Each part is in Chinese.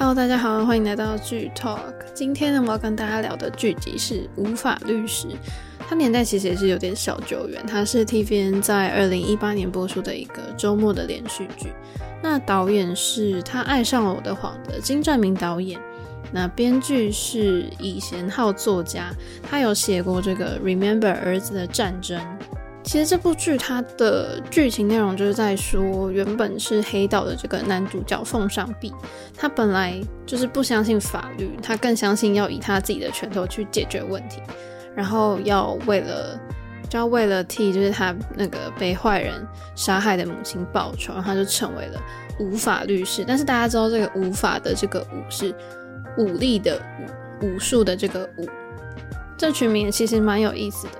Hello，大家好，欢迎来到剧 Talk。今天呢，我要跟大家聊的剧集是《无法律师》，它年代其实也是有点小久远，它是 TVN 在二零一八年播出的一个周末的连续剧。那导演是他爱上了我的谎的金传民导演，那编剧是尹贤浩作家，他有写过这个《Remember 儿子的战争》。其实这部剧它的剧情内容就是在说，原本是黑道的这个男主角凤尚弼，他本来就是不相信法律，他更相信要以他自己的拳头去解决问题，然后要为了就要为了替就是他那个被坏人杀害的母亲报仇，然后他就成为了无法律师。但是大家知道这个无法的这个武是武力的武，武术的这个武，这群名其实蛮有意思的。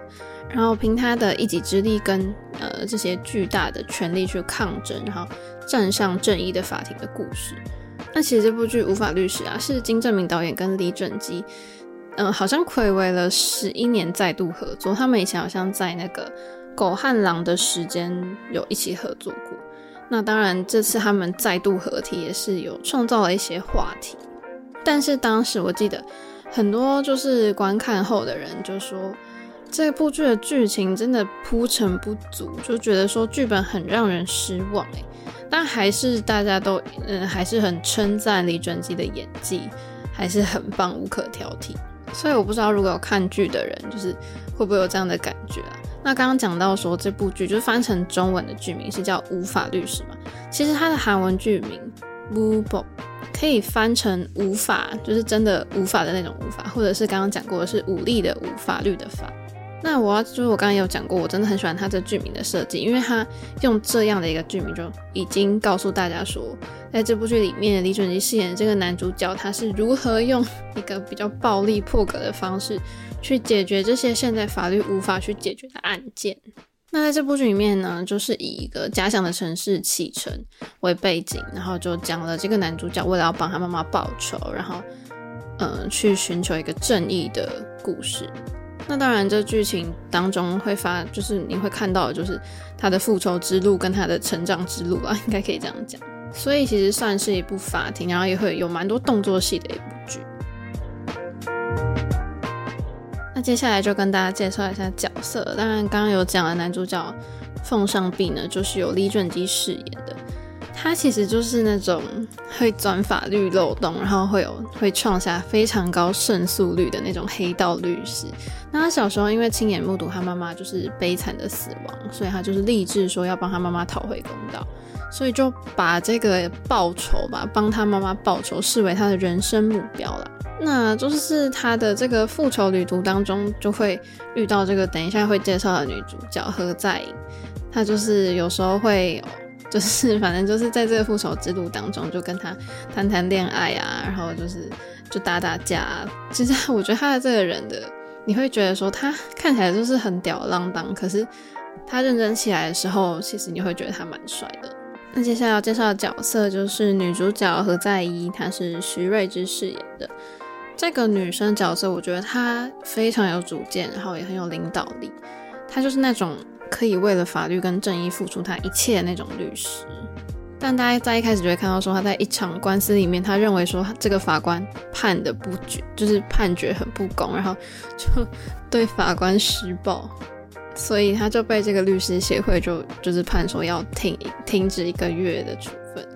然后凭他的一己之力跟呃这些巨大的权力去抗争，然后站上正义的法庭的故事。那其实这部剧《无法律师》啊，是金正民导演跟李准基，嗯、好像睽违了十一年再度合作。他们以前好像在那个《狗和狼的时间》有一起合作过。那当然，这次他们再度合体也是有创造了一些话题。但是当时我记得很多就是观看后的人就说。这部剧的剧情真的铺陈不足，就觉得说剧本很让人失望诶。但还是大家都嗯还是很称赞李准基的演技，还是很棒，无可挑剔。所以我不知道如果有看剧的人，就是会不会有这样的感觉啊？那刚刚讲到说这部剧就是翻成中文的剧名是叫《无法律师》嘛，其实它的韩文剧名《无法》可以翻成“无法”，就是真的无法的那种无法，或者是刚刚讲过的是武力的武，法律的法。那我要就是我刚刚有讲过，我真的很喜欢他这剧名的设计，因为他用这样的一个剧名，就已经告诉大家说，在这部剧里面，李准基饰演的这个男主角，他是如何用一个比较暴力破格的方式去解决这些现在法律无法去解决的案件。那在这部剧里面呢，就是以一个假想的城市启程为背景，然后就讲了这个男主角为了要帮他妈妈报仇，然后嗯、呃，去寻求一个正义的故事。那当然，这剧情当中会发，就是你会看到的，就是他的复仇之路跟他的成长之路啊，应该可以这样讲。所以其实算是一部法庭，然后也会有蛮多动作戏的一部剧。那接下来就跟大家介绍一下角色。当然，刚刚有讲的男主角奉尚弼呢，就是由李准基饰演的。他其实就是那种会钻法律漏洞，然后会有会创下非常高胜诉率的那种黑道律师。那他小时候因为亲眼目睹他妈妈就是悲惨的死亡，所以他就是立志说要帮他妈妈讨回公道，所以就把这个报仇吧，帮他妈妈报仇视为他的人生目标了。那就是他的这个复仇旅途当中，就会遇到这个等一下会介绍的女主角何在，她就是有时候会。就是反正就是在这个复仇之路当中，就跟他谈谈恋爱啊，然后就是就打打架。其实我觉得他的这个人的，你会觉得说他看起来就是很吊儿郎当，可是他认真起来的时候，其实你会觉得他蛮帅的。那接下来要介绍的角色就是女主角何在伊，她是徐睿知饰演的这个女生角色，我觉得她非常有主见，然后也很有领导力，她就是那种。可以为了法律跟正义付出他一切的那种律师，但大家在一开始就会看到说他在一场官司里面，他认为说这个法官判的不决，就是判决很不公，然后就对法官施暴，所以他就被这个律师协会就就是判说要停停止一个月的处分，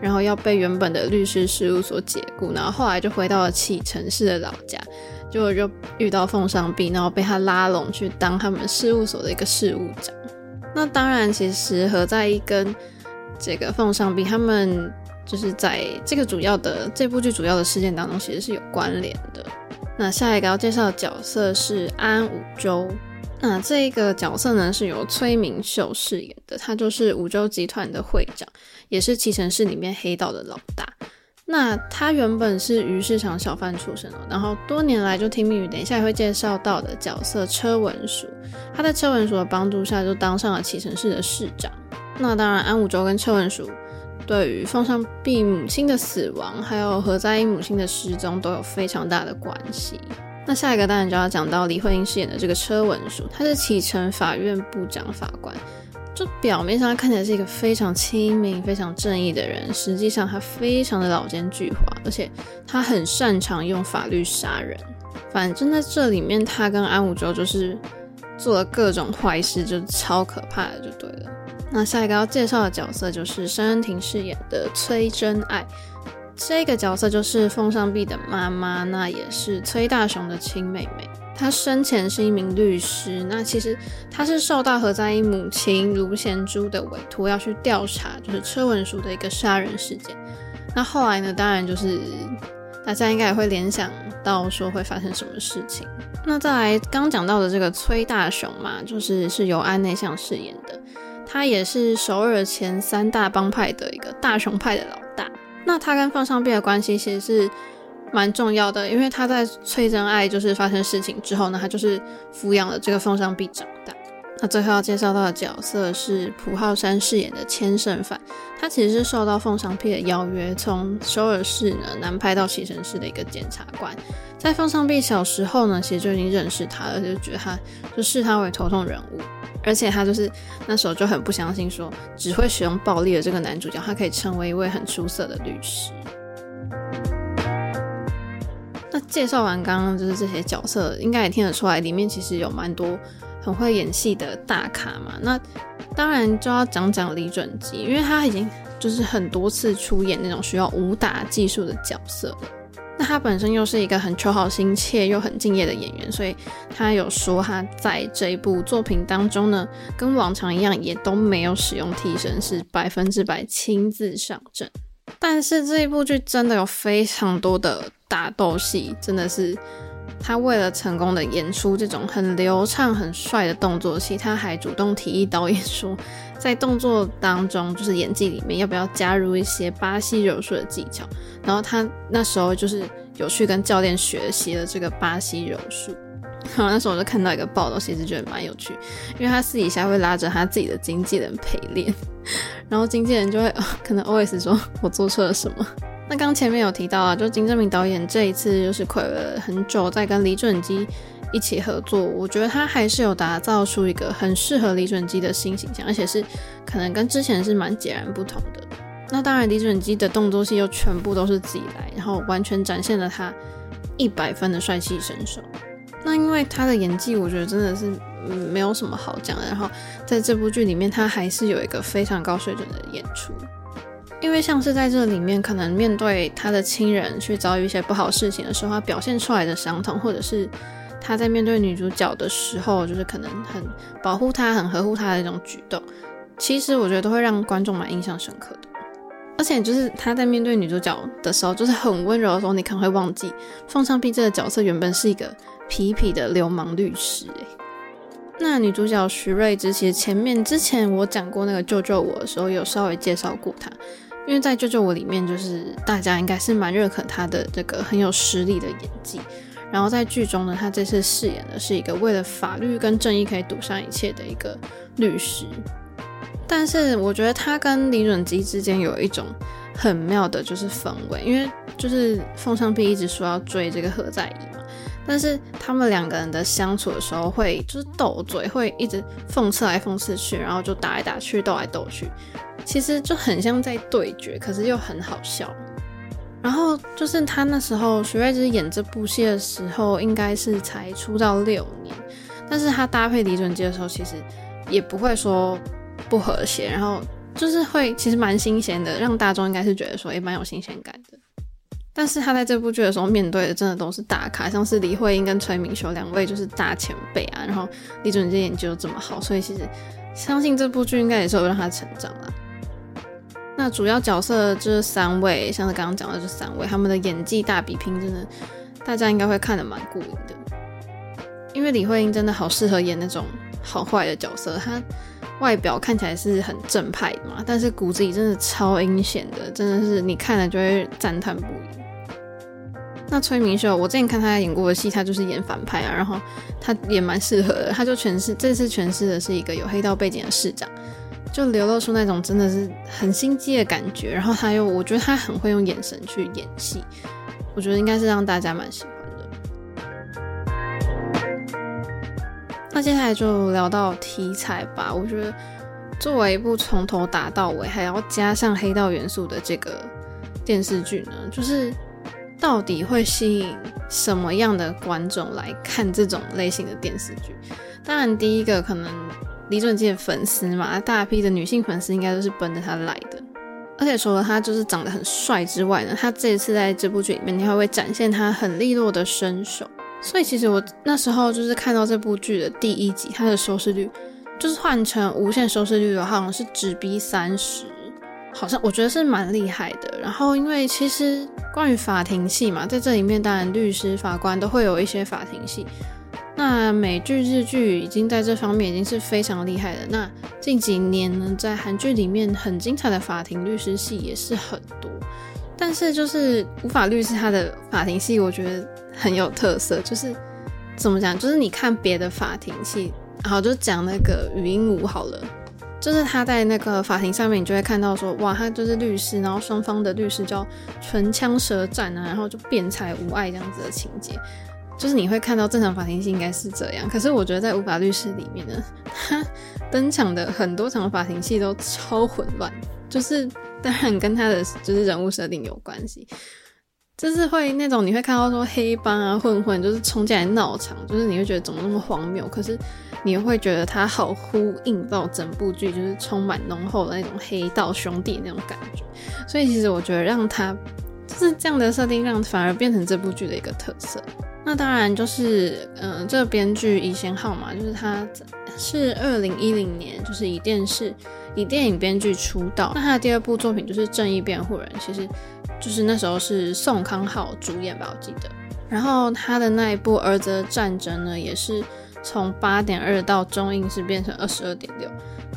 然后要被原本的律师事务所解雇，然后后来就回到了启程市的老家。结果就遇到凤尚弼，然后被他拉拢去当他们事务所的一个事务长。那当然，其实何在一跟这个凤尚弼他们就是在这个主要的这部剧主要的事件当中，其实是有关联的。那下一个要介绍的角色是安武周。那这个角色呢是由崔明秀饰演的，他就是武周集团的会长，也是七城市里面黑道的老大。那他原本是鱼市场小贩出身哦，然后多年来就听命于等一下会介绍到的角色车文淑，他在车文淑的帮助下就当上了启程市的市长。那当然，安武周跟车文淑对于奉尚弼母亲的死亡，还有何在英母亲的失踪都有非常大的关系。那下一个当然就要讲到李慧英饰演的这个车文淑，她是启程法院部长法官。就表面上看起来是一个非常亲民、非常正义的人，实际上他非常的老奸巨猾，而且他很擅长用法律杀人。反正在这里面，他跟安武周就是做了各种坏事，就超可怕的，就对了。那下一个要介绍的角色就是申恩婷饰演的崔真爱，这个角色就是奉尚碧的妈妈，那也是崔大雄的亲妹妹。他生前是一名律师，那其实他是受到何在英母亲卢贤珠的委托，要去调查就是车文书的一个杀人事件。那后来呢，当然就是大家应该也会联想到说会发生什么事情。那再来刚讲到的这个崔大雄嘛，就是是由安内向饰演的，他也是首尔前三大帮派的一个大雄派的老大。那他跟凤尚碧的关系其实是。蛮重要的，因为他在崔真爱就是发生事情之后呢，他就是抚养了这个凤尚碧长大。那最后要介绍到的角色是朴浩山饰演的千胜范，他其实是受到凤尚碧的邀约，从首尔市呢南派到启城市的一个检察官。在凤尚碧小时候呢，其实就已经认识他了，就觉得他就视他为头痛人物，而且他就是那时候就很不相信说只会使用暴力的这个男主角，他可以成为一位很出色的律师。介绍完刚刚就是这些角色，应该也听得出来，里面其实有蛮多很会演戏的大咖嘛。那当然就要讲讲李准基，因为他已经就是很多次出演那种需要武打技术的角色了。那他本身又是一个很求好心切又很敬业的演员，所以他有说他在这一部作品当中呢，跟往常一样，也都没有使用替身，是百分之百亲自上阵。但是这一部剧真的有非常多的。打斗戏真的是他为了成功的演出这种很流畅、很帅的动作戏，他还主动提议导演说，在动作当中，就是演技里面要不要加入一些巴西柔术的技巧。然后他那时候就是有去跟教练学习了这个巴西柔术。然后那时候我就看到一个报道，其实觉得蛮有趣，因为他私底下会拉着他自己的经纪人陪练，然后经纪人就会可能 OS 说：“我做错了什么？”那刚前面有提到啊，就金正民导演这一次就是亏了很久，在跟李准基一起合作，我觉得他还是有打造出一个很适合李准基的新形象，而且是可能跟之前是蛮截然不同的。那当然，李准基的动作戏又全部都是自己来，然后完全展现了他一百分的帅气身手。那因为他的演技，我觉得真的是没有什么好讲的。然后在这部剧里面，他还是有一个非常高水准的演出。因为像是在这里面，可能面对他的亲人去遭遇一些不好事情的时候，他表现出来的伤痛，或者是他在面对女主角的时候，就是可能很保护她、很呵护她的那种举动，其实我觉得都会让观众蛮印象深刻的。而且就是他在面对女主角的时候，就是很温柔的时候，你可能会忘记凤尚碧这个角色原本是一个痞痞的流氓律师。哎，那女主角徐瑞芝，其实前面之前我讲过那个救救我的时候，有稍微介绍过她。因为在《救救我》里面，就是大家应该是蛮认可她的这个很有实力的演技。然后在剧中呢，她这次饰演的是一个为了法律跟正义可以赌上一切的一个律师。但是我觉得她跟李准基之间有一种很妙的就是氛围，因为就是凤尚碧一直说要追这个何在意嘛，但是他们两个人的相处的时候会就是斗嘴，会一直讽刺来讽刺去，然后就打来打去，斗来斗去。其实就很像在对决，可是又很好笑。然后就是他那时候徐瑞芝演这部戏的时候，应该是才出道六年，但是他搭配李准基的时候，其实也不会说不和谐，然后就是会其实蛮新鲜的，让大众应该是觉得说也蛮有新鲜感的。但是他在这部剧的时候面对的真的都是大咖，像是李慧英跟崔明秀两位就是大前辈啊，然后李准基演技又这么好，所以其实相信这部剧应该也是有让他成长了。那主要角色这三位，像是刚刚讲的这三位，他们的演技大比拼，真的大家应该会看得蛮过瘾的。因为李慧英真的好适合演那种好坏的角色，她外表看起来是很正派的嘛，但是骨子里真的超阴险的，真的是你看了就会赞叹不已。那崔明秀，我之前看他演过的戏，他就是演反派啊，然后他也蛮适合的，他就诠释这次诠释的是一个有黑道背景的市长。就流露出那种真的是很心机的感觉，然后他又，我觉得他很会用眼神去演戏，我觉得应该是让大家蛮喜欢那接下来就聊到题材吧，我觉得作为一部从头打到尾还要加上黑道元素的这个电视剧呢，就是到底会吸引什么样的观众来看这种类型的电视剧？当然，第一个可能李准基的粉丝嘛，大批的女性粉丝应该都是奔着他来的。而且除了他就是长得很帅之外呢，他这一次在这部剧里面，你还会展现他很利落的身手。所以其实我那时候就是看到这部剧的第一集，它的收视率。就是换成无线收视率的话，好像是直逼三十，好像我觉得是蛮厉害的。然后因为其实关于法庭戏嘛，在这里面当然律师、法官都会有一些法庭戏。那美剧、日剧已经在这方面已经是非常厉害的。那近几年呢，在韩剧里面很精彩的法庭律师戏也是很多。但是就是《无法律师》他的法庭戏，我觉得很有特色。就是怎么讲？就是你看别的法庭戏。好，就讲那个语音舞好了，就是他在那个法庭上面，你就会看到说，哇，他就是律师，然后双方的律师叫唇枪舌战啊，然后就辩才无碍这样子的情节，就是你会看到正常法庭戏应该是这样，可是我觉得在《无法律师》里面呢，他登场的很多场法庭戏都超混乱，就是当然跟他的就是人物设定有关系。就是会那种你会看到说黑帮啊混混就是冲进来闹场，就是你会觉得怎么那么荒谬，可是你会觉得他好呼应到整部剧，就是充满浓厚的那种黑道兄弟那种感觉。所以其实我觉得让他是这样的设定，让反而变成这部剧的一个特色。那当然就是嗯、呃，这个编剧尹贤浩嘛，就是他是二零一零年就是以电视以电影编剧出道。那他的第二部作品就是《正义辩护人》，其实。就是那时候是宋康昊主演吧，我记得。然后他的那一部《儿子的战争》呢，也是从八点二到中映是变成二十二点六。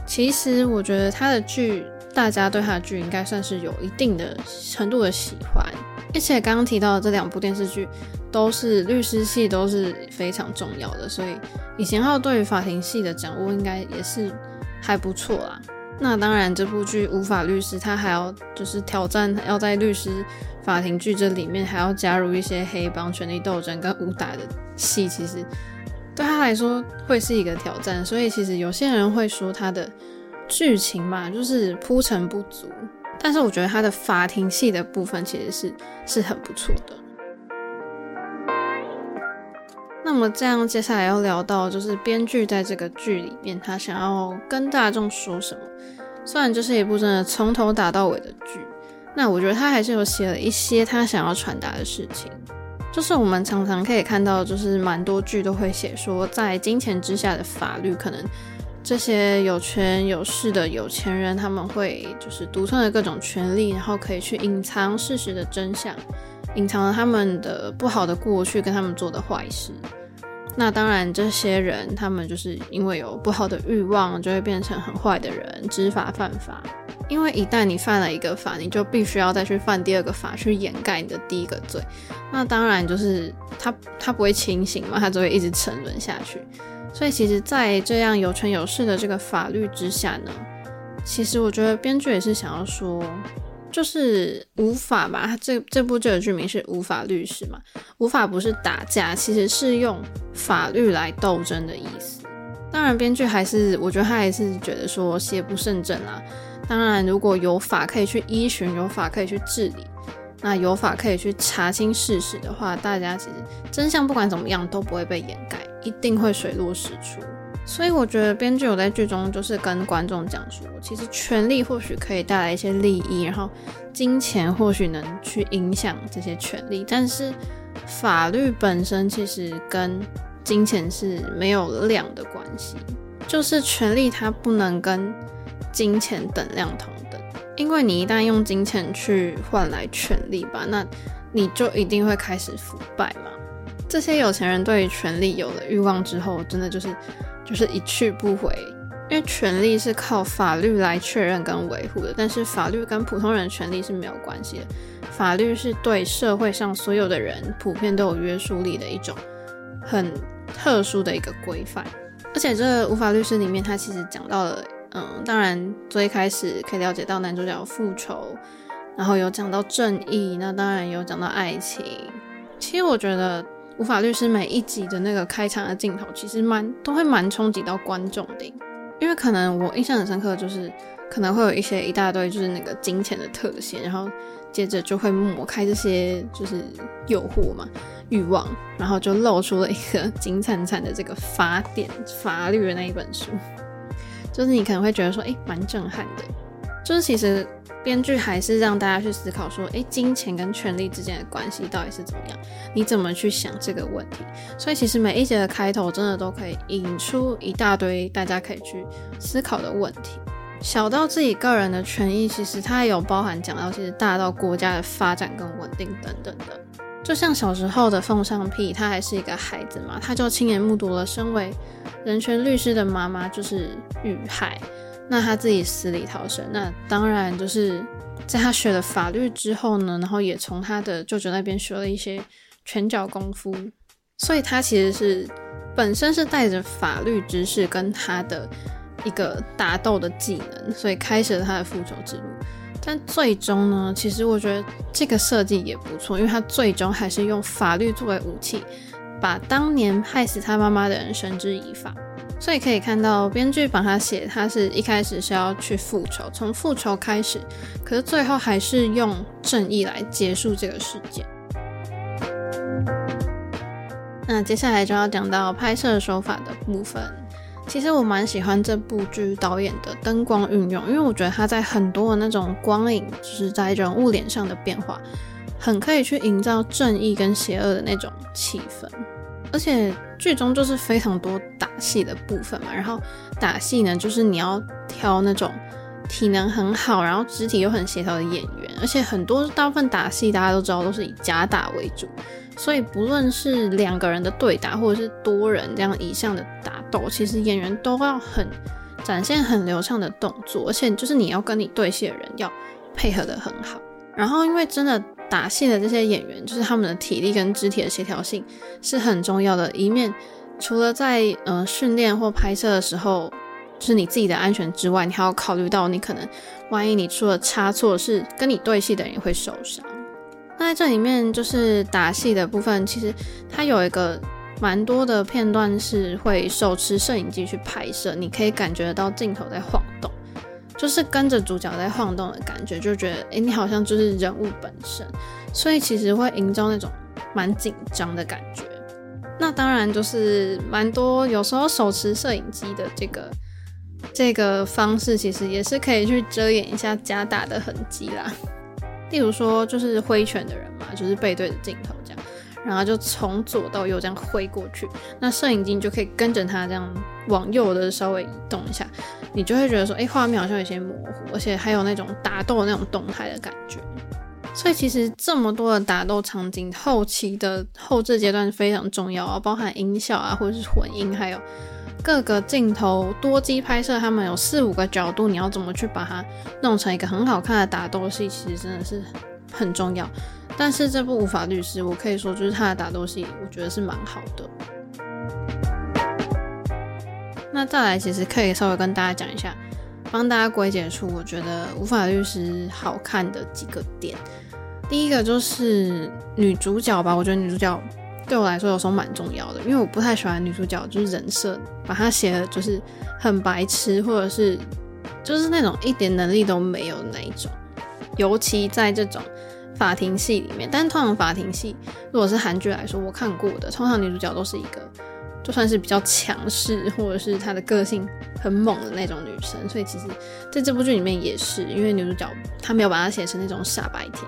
其实我觉得他的剧，大家对他的剧应该算是有一定的程度的喜欢。而且刚刚提到的这两部电视剧都是律师戏，都是非常重要的，所以李贤浩对于法庭戏的掌握应该也是还不错啦。那当然，这部剧《无法律师》他还要就是挑战，要在律师法庭剧这里面还要加入一些黑帮权力斗争跟武打的戏，其实对他来说会是一个挑战。所以其实有些人会说他的剧情嘛，就是铺陈不足。但是我觉得他的法庭戏的部分其实是是很不错的。那么这样接下来要聊到就是编剧在这个剧里面他想要跟大众说什么。虽然这是一部真的从头打到尾的剧，那我觉得他还是有写了一些他想要传达的事情。就是我们常常可以看到，就是蛮多剧都会写说，在金钱之下的法律，可能这些有权有势的有钱人，他们会就是独吞了各种权利，然后可以去隐藏事实的真相，隐藏了他们的不好的过去跟他们做的坏事。那当然，这些人他们就是因为有不好的欲望，就会变成很坏的人，知法犯法。因为一旦你犯了一个法，你就必须要再去犯第二个法，去掩盖你的第一个罪。那当然就是他他不会清醒嘛，他只会一直沉沦下去。所以其实，在这样有权有势的这个法律之下呢，其实我觉得编剧也是想要说。就是无法吧，这这部剧的剧名是《无法律师》嘛，无法不是打架，其实是用法律来斗争的意思。当然，编剧还是我觉得他还是觉得说邪不胜正啦。当然，如果有法可以去依循，有法可以去治理，那有法可以去查清事实的话，大家其实真相不管怎么样都不会被掩盖，一定会水落石出。所以我觉得编剧有在剧中就是跟观众讲说，其实权力或许可以带来一些利益，然后金钱或许能去影响这些权利，但是法律本身其实跟金钱是没有量的关系，就是权力它不能跟金钱等量同等，因为你一旦用金钱去换来权力吧，那你就一定会开始腐败嘛。这些有钱人对于权力有了欲望之后，真的就是。就是一去不回，因为权利是靠法律来确认跟维护的，但是法律跟普通人的权利是没有关系的。法律是对社会上所有的人普遍都有约束力的一种很特殊的一个规范。而且这个《无法律师》里面，它其实讲到了，嗯，当然最开始可以了解到男主角复仇，然后有讲到正义，那当然有讲到爱情。其实我觉得。无法律师每一集的那个开场的镜头，其实蛮都会蛮冲击到观众的，因为可能我印象很深刻，就是可能会有一些一大堆就是那个金钱的特写，然后接着就会抹开这些就是诱惑嘛、欲望，然后就露出了一个金灿灿的这个法典法律的那一本书，就是你可能会觉得说，诶，蛮震撼的，就是其实。编剧还是让大家去思考说，诶，金钱跟权力之间的关系到底是怎么样？你怎么去想这个问题？所以其实每一节的开头真的都可以引出一大堆大家可以去思考的问题，小到自己个人的权益，其实它也有包含讲到，其实大到国家的发展跟稳定等等的。就像小时候的凤尚屁，他还是一个孩子嘛，他就亲眼目睹了身为人权律师的妈妈就是遇害。那他自己死里逃生，那当然就是在他学了法律之后呢，然后也从他的舅舅那边学了一些拳脚功夫，所以他其实是本身是带着法律知识跟他的一个打斗的技能，所以开始了他的复仇之路。但最终呢，其实我觉得这个设计也不错，因为他最终还是用法律作为武器，把当年害死他妈妈的人绳之以法。所以可以看到，编剧把他写，他是一开始是要去复仇，从复仇开始，可是最后还是用正义来结束这个事件。那接下来就要讲到拍摄手法的部分。其实我蛮喜欢这部剧导演的灯光运用，因为我觉得他在很多的那种光影，就是在人物脸上的变化，很可以去营造正义跟邪恶的那种气氛。而且剧中就是非常多打戏的部分嘛，然后打戏呢，就是你要挑那种体能很好，然后肢体又很协调的演员，而且很多大部分打戏大家都知道都是以假打为主，所以不论是两个人的对打，或者是多人这样以上的打斗，其实演员都要很展现很流畅的动作，而且就是你要跟你对戏的人要配合得很好，然后因为真的。打戏的这些演员，就是他们的体力跟肢体的协调性是很重要的一面。除了在呃训练或拍摄的时候，就是你自己的安全之外，你还要考虑到你可能万一你出了差错，是跟你对戏的人也会受伤。那在这里面，就是打戏的部分，其实它有一个蛮多的片段是会手持摄影机去拍摄，你可以感觉得到镜头在晃动。就是跟着主角在晃动的感觉，就觉得诶、你好像就是人物本身，所以其实会营造那种蛮紧张的感觉。那当然就是蛮多，有时候手持摄影机的这个这个方式，其实也是可以去遮掩一下假打的痕迹啦。例如说，就是挥拳的人嘛，就是背对着镜头。然后就从左到右这样挥过去，那摄影机就可以跟着它这样往右的稍微移动一下，你就会觉得说，哎，画面好像有些模糊，而且还有那种打斗的那种动态的感觉。所以其实这么多的打斗场景，后期的后置阶段非常重要啊，包含音效啊，或者是混音，还有各个镜头多机拍摄，他们有四五个角度，你要怎么去把它弄成一个很好看的打斗戏，其实真的是很重要。但是这部《无法律师》，我可以说就是他的打斗戏，我觉得是蛮好的。那再来，其实可以稍微跟大家讲一下，帮大家归结出我觉得《无法律师》好看的几个点。第一个就是女主角吧，我觉得女主角对我来说有时候蛮重要的，因为我不太喜欢女主角就是人设，把她写的就是很白痴，或者是就是那种一点能力都没有的那一种，尤其在这种。法庭戏里面，但是通常法庭戏，如果是韩剧来说，我看过的，通常女主角都是一个，就算是比较强势，或者是她的个性很猛的那种女生。所以其实在这部剧里面也是，因为女主角她没有把她写成那种傻白甜。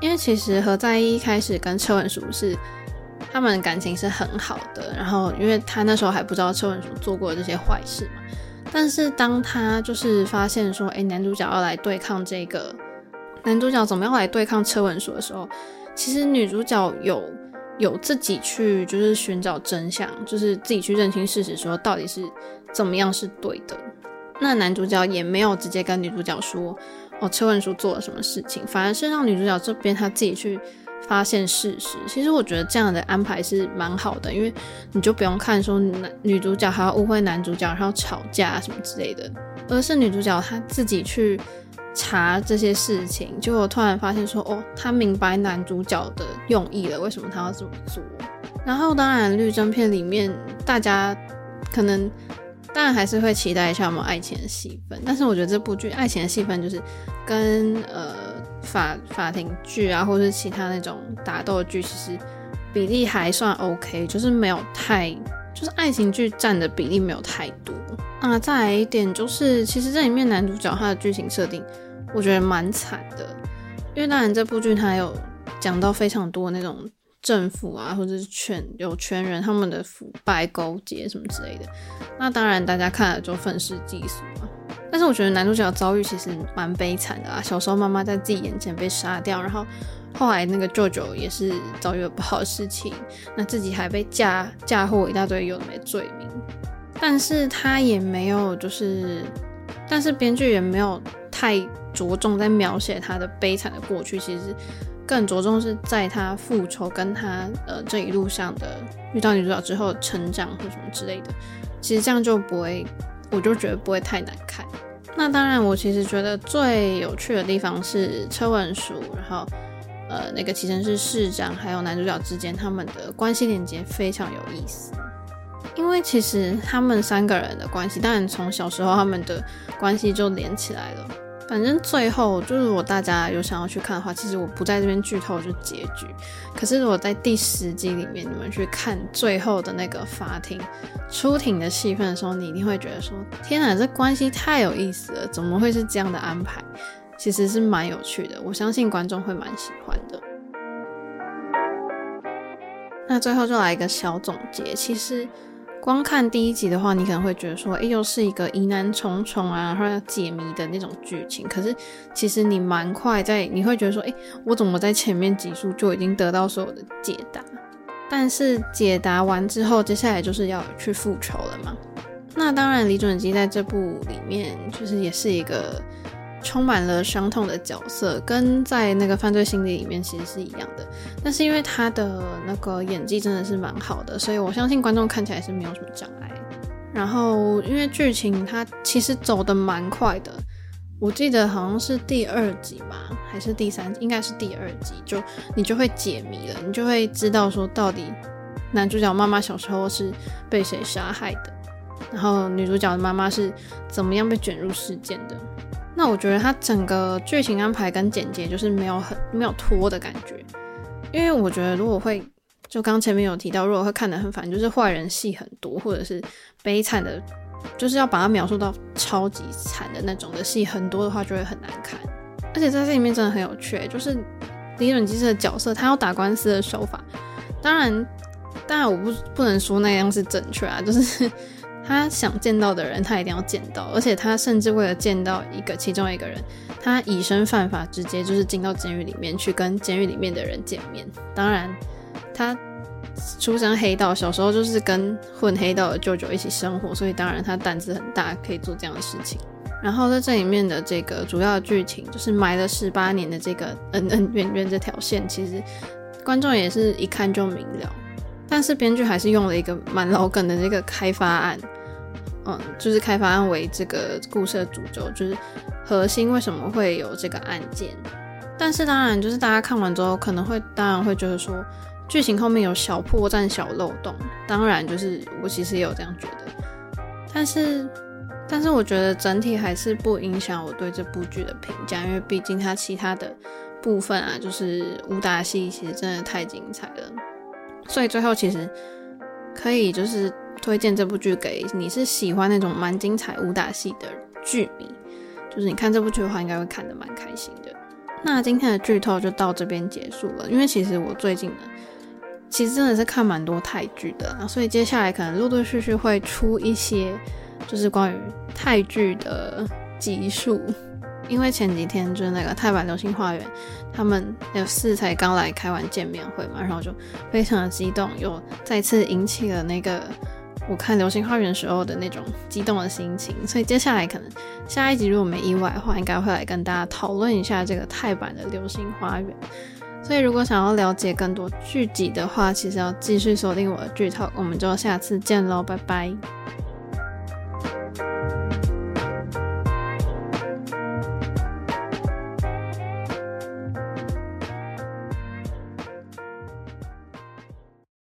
因为其实何在一开始跟车文淑是他们感情是很好的，然后因为他那时候还不知道车文淑做过这些坏事嘛，但是当他就是发现说，哎，男主角要来对抗这个。男主角怎么样来对抗车文淑的时候，其实女主角有有自己去就是寻找真相，就是自己去认清事实，说到底是怎么样是对的。那男主角也没有直接跟女主角说哦，车文淑做了什么事情，反而是让女主角这边她自己去发现事实。其实我觉得这样的安排是蛮好的，因为你就不用看说男女主角还要误会男主角，然后吵架什么之类的，而是女主角她自己去。查这些事情，结果突然发现说，哦，他明白男主角的用意了，为什么他要这么做？然后，当然，律政片里面大家可能当然还是会期待一下我们爱情的戏份，但是我觉得这部剧爱情的戏份就是跟呃法法庭剧啊，或是其他那种打斗剧，其实比例还算 OK，就是没有太，就是爱情剧占的比例没有太多。那再来一点就是，其实这里面男主角他的剧情设定，我觉得蛮惨的，因为当然这部剧他有讲到非常多那种。政府啊，或者是权有权人他们的腐败勾结什么之类的，那当然大家看了就愤世嫉俗嘛。但是我觉得男主角的遭遇其实蛮悲惨的啊，小时候妈妈在自己眼前被杀掉，然后后来那个舅舅也是遭遇了不好的事情，那自己还被嫁嫁祸一大堆有的没罪名，但是他也没有就是，但是编剧也没有太着重在描写他的悲惨的过去，其实。更着重是在他复仇跟他呃这一路上的遇到女主角之后成长或什么之类的，其实这样就不会，我就觉得不会太难看。那当然，我其实觉得最有趣的地方是车文淑，然后呃那个其实是市长还有男主角之间他们的关系连接非常有意思，因为其实他们三个人的关系，当然从小时候他们的关系就连起来了。反正最后就是，如果大家有想要去看的话，其实我不在这边剧透就结局。可是如果在第十集里面，你们去看最后的那个法庭出庭的戏份的时候，你一定会觉得说：天哪，这关系太有意思了！怎么会是这样的安排？其实是蛮有趣的，我相信观众会蛮喜欢的。那最后就来一个小总结，其实。光看第一集的话，你可能会觉得说，哎，又是一个疑难重重啊，然后要解谜的那种剧情。可是其实你蛮快在，你会觉得说，哎，我怎么在前面集数就已经得到所有的解答？但是解答完之后，接下来就是要去复仇了嘛。那当然，李准基在这部里面就是也是一个。充满了伤痛的角色，跟在那个犯罪心理里面其实是一样的。但是因为他的那个演技真的是蛮好的，所以我相信观众看起来是没有什么障碍。然后因为剧情它其实走的蛮快的，我记得好像是第二集吧，还是第三？应该是第二集，就你就会解谜了，你就会知道说到底男主角妈妈小时候是被谁杀害的，然后女主角的妈妈是怎么样被卷入事件的。那我觉得它整个剧情安排跟剪辑就是没有很没有拖的感觉，因为我觉得如果会就刚前面有提到，如果会看得很烦，就是坏人戏很多，或者是悲惨的，就是要把它描述到超级惨的那种的戏很多的话，就会很难看。而且在这里面真的很有趣，就是李准基这个角色，他要打官司的手法，当然当然我不不能说那样是正确啊，就是。他想见到的人，他一定要见到，而且他甚至为了见到一个其中一个人，他以身犯法，直接就是进到监狱里面去跟监狱里面的人见面。当然，他出身黑道，小时候就是跟混黑道的舅舅一起生活，所以当然他胆子很大，可以做这样的事情。然后在这里面的这个主要剧情，就是埋了十八年的这个恩恩怨怨这条线，其实观众也是一看就明了。但是编剧还是用了一个蛮老梗的这个开发案。嗯，就是开发案为这个故事的主轴，就是核心为什么会有这个案件。但是当然，就是大家看完之后可能会，当然会觉得说剧情后面有小破绽、小漏洞。当然，就是我其实也有这样觉得。但是，但是我觉得整体还是不影响我对这部剧的评价，因为毕竟它其他的部分啊，就是武打戏其实真的太精彩了。所以最后其实可以就是。推荐这部剧给你是喜欢那种蛮精彩武打戏的剧迷，就是你看这部剧的话，应该会看得蛮开心的。那今天的剧透就到这边结束了，因为其实我最近呢，其实真的是看蛮多泰剧的，所以接下来可能陆陆续续会出一些就是关于泰剧的集数。因为前几天就是那个泰版《流星花园》，他们有四才刚来开完见面会嘛，然后就非常的激动，又再次引起了那个。我看《流星花园》时候的那种激动的心情，所以接下来可能下一集如果没意外的话，应该会来跟大家讨论一下这个泰版的《流星花园》。所以如果想要了解更多剧集的话，其实要继续锁定我的剧透，我们就下次见喽，拜拜。